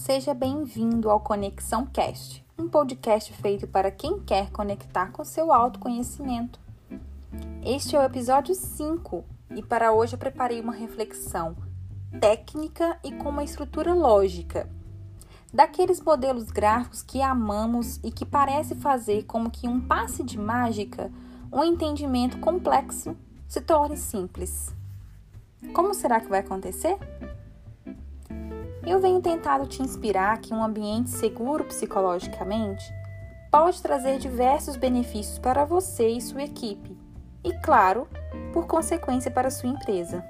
Seja bem-vindo ao Conexão Cast, um podcast feito para quem quer conectar com seu autoconhecimento. Este é o episódio 5 e para hoje eu preparei uma reflexão técnica e com uma estrutura lógica. Daqueles modelos gráficos que amamos e que parece fazer como que um passe de mágica, um entendimento complexo se torne simples. Como será que vai acontecer? Eu venho tentado te inspirar que um ambiente seguro psicologicamente pode trazer diversos benefícios para você e sua equipe, e, claro, por consequência, para sua empresa.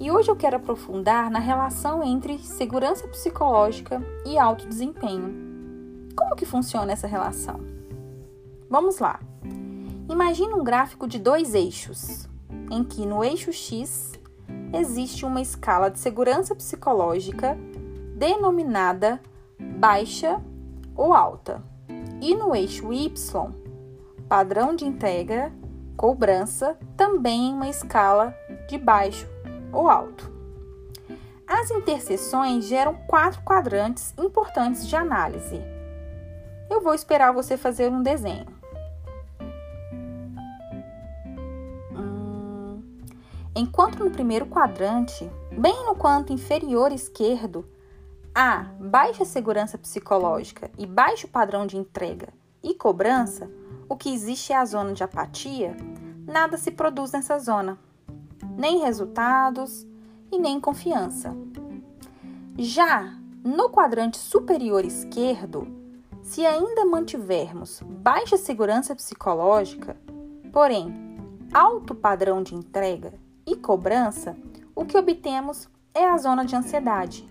E hoje eu quero aprofundar na relação entre segurança psicológica e alto desempenho. Como que funciona essa relação? Vamos lá. Imagine um gráfico de dois eixos, em que no eixo X existe uma escala de segurança psicológica denominada baixa ou alta. E no eixo Y, padrão de entrega, cobrança, também uma escala de baixo ou alto. As interseções geram quatro quadrantes importantes de análise. Eu vou esperar você fazer um desenho. Enquanto no primeiro quadrante, bem no canto inferior esquerdo, há baixa segurança psicológica e baixo padrão de entrega e cobrança, o que existe é a zona de apatia, nada se produz nessa zona, nem resultados e nem confiança. Já no quadrante superior esquerdo, se ainda mantivermos baixa segurança psicológica, porém alto padrão de entrega e cobrança, o que obtemos é a zona de ansiedade.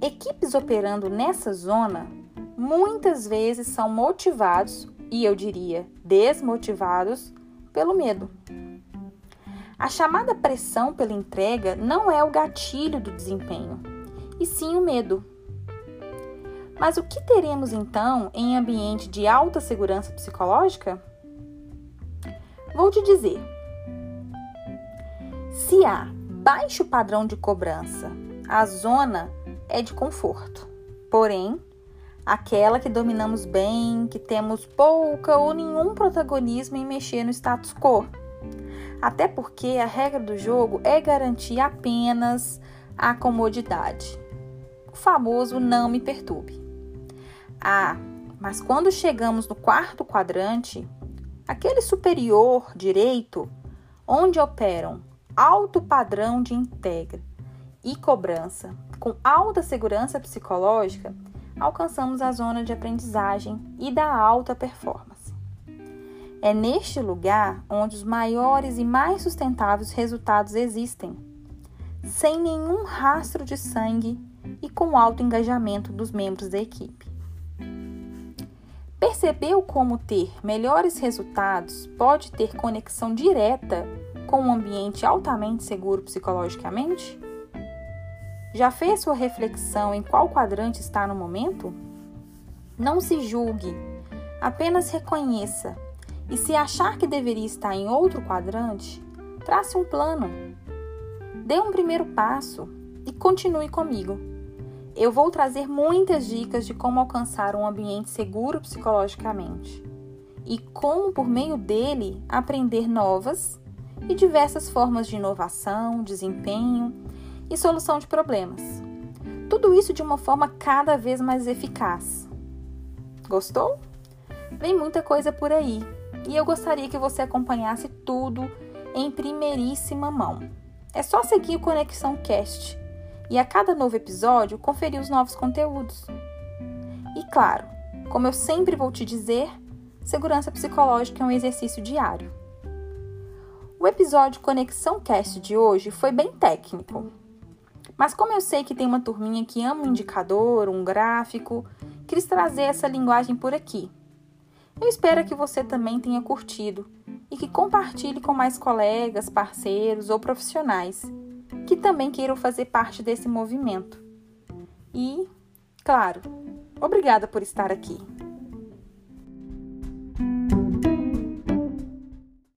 Equipes operando nessa zona muitas vezes são motivados, e eu diria desmotivados, pelo medo. A chamada pressão pela entrega não é o gatilho do desempenho, e sim o medo. Mas o que teremos então em ambiente de alta segurança psicológica? Vou te dizer. Se há baixo padrão de cobrança, a zona é de conforto. Porém, aquela que dominamos bem, que temos pouca ou nenhum protagonismo em mexer no status quo. Até porque a regra do jogo é garantir apenas a comodidade. O famoso não me perturbe. Ah, mas quando chegamos no quarto quadrante, aquele superior direito, onde operam alto padrão de integra e cobrança, com alta segurança psicológica, alcançamos a zona de aprendizagem e da alta performance. É neste lugar onde os maiores e mais sustentáveis resultados existem, sem nenhum rastro de sangue e com alto engajamento dos membros da equipe. Percebeu como ter melhores resultados pode ter conexão direta com um ambiente altamente seguro psicologicamente? Já fez sua reflexão em qual quadrante está no momento? Não se julgue, apenas reconheça. E se achar que deveria estar em outro quadrante, trace um plano. Dê um primeiro passo e continue comigo. Eu vou trazer muitas dicas de como alcançar um ambiente seguro psicologicamente e como, por meio dele, aprender novas e diversas formas de inovação, desempenho e solução de problemas. Tudo isso de uma forma cada vez mais eficaz. Gostou? Vem muita coisa por aí e eu gostaria que você acompanhasse tudo em primeiríssima mão. É só seguir o Conexão Cast e a cada novo episódio conferir os novos conteúdos. E claro, como eu sempre vou te dizer, segurança psicológica é um exercício diário. O episódio Conexão Cast de hoje foi bem técnico. Mas como eu sei que tem uma turminha que ama um indicador, um gráfico, quis trazer essa linguagem por aqui. Eu espero que você também tenha curtido e que compartilhe com mais colegas, parceiros ou profissionais que também queiram fazer parte desse movimento. E, claro, obrigada por estar aqui.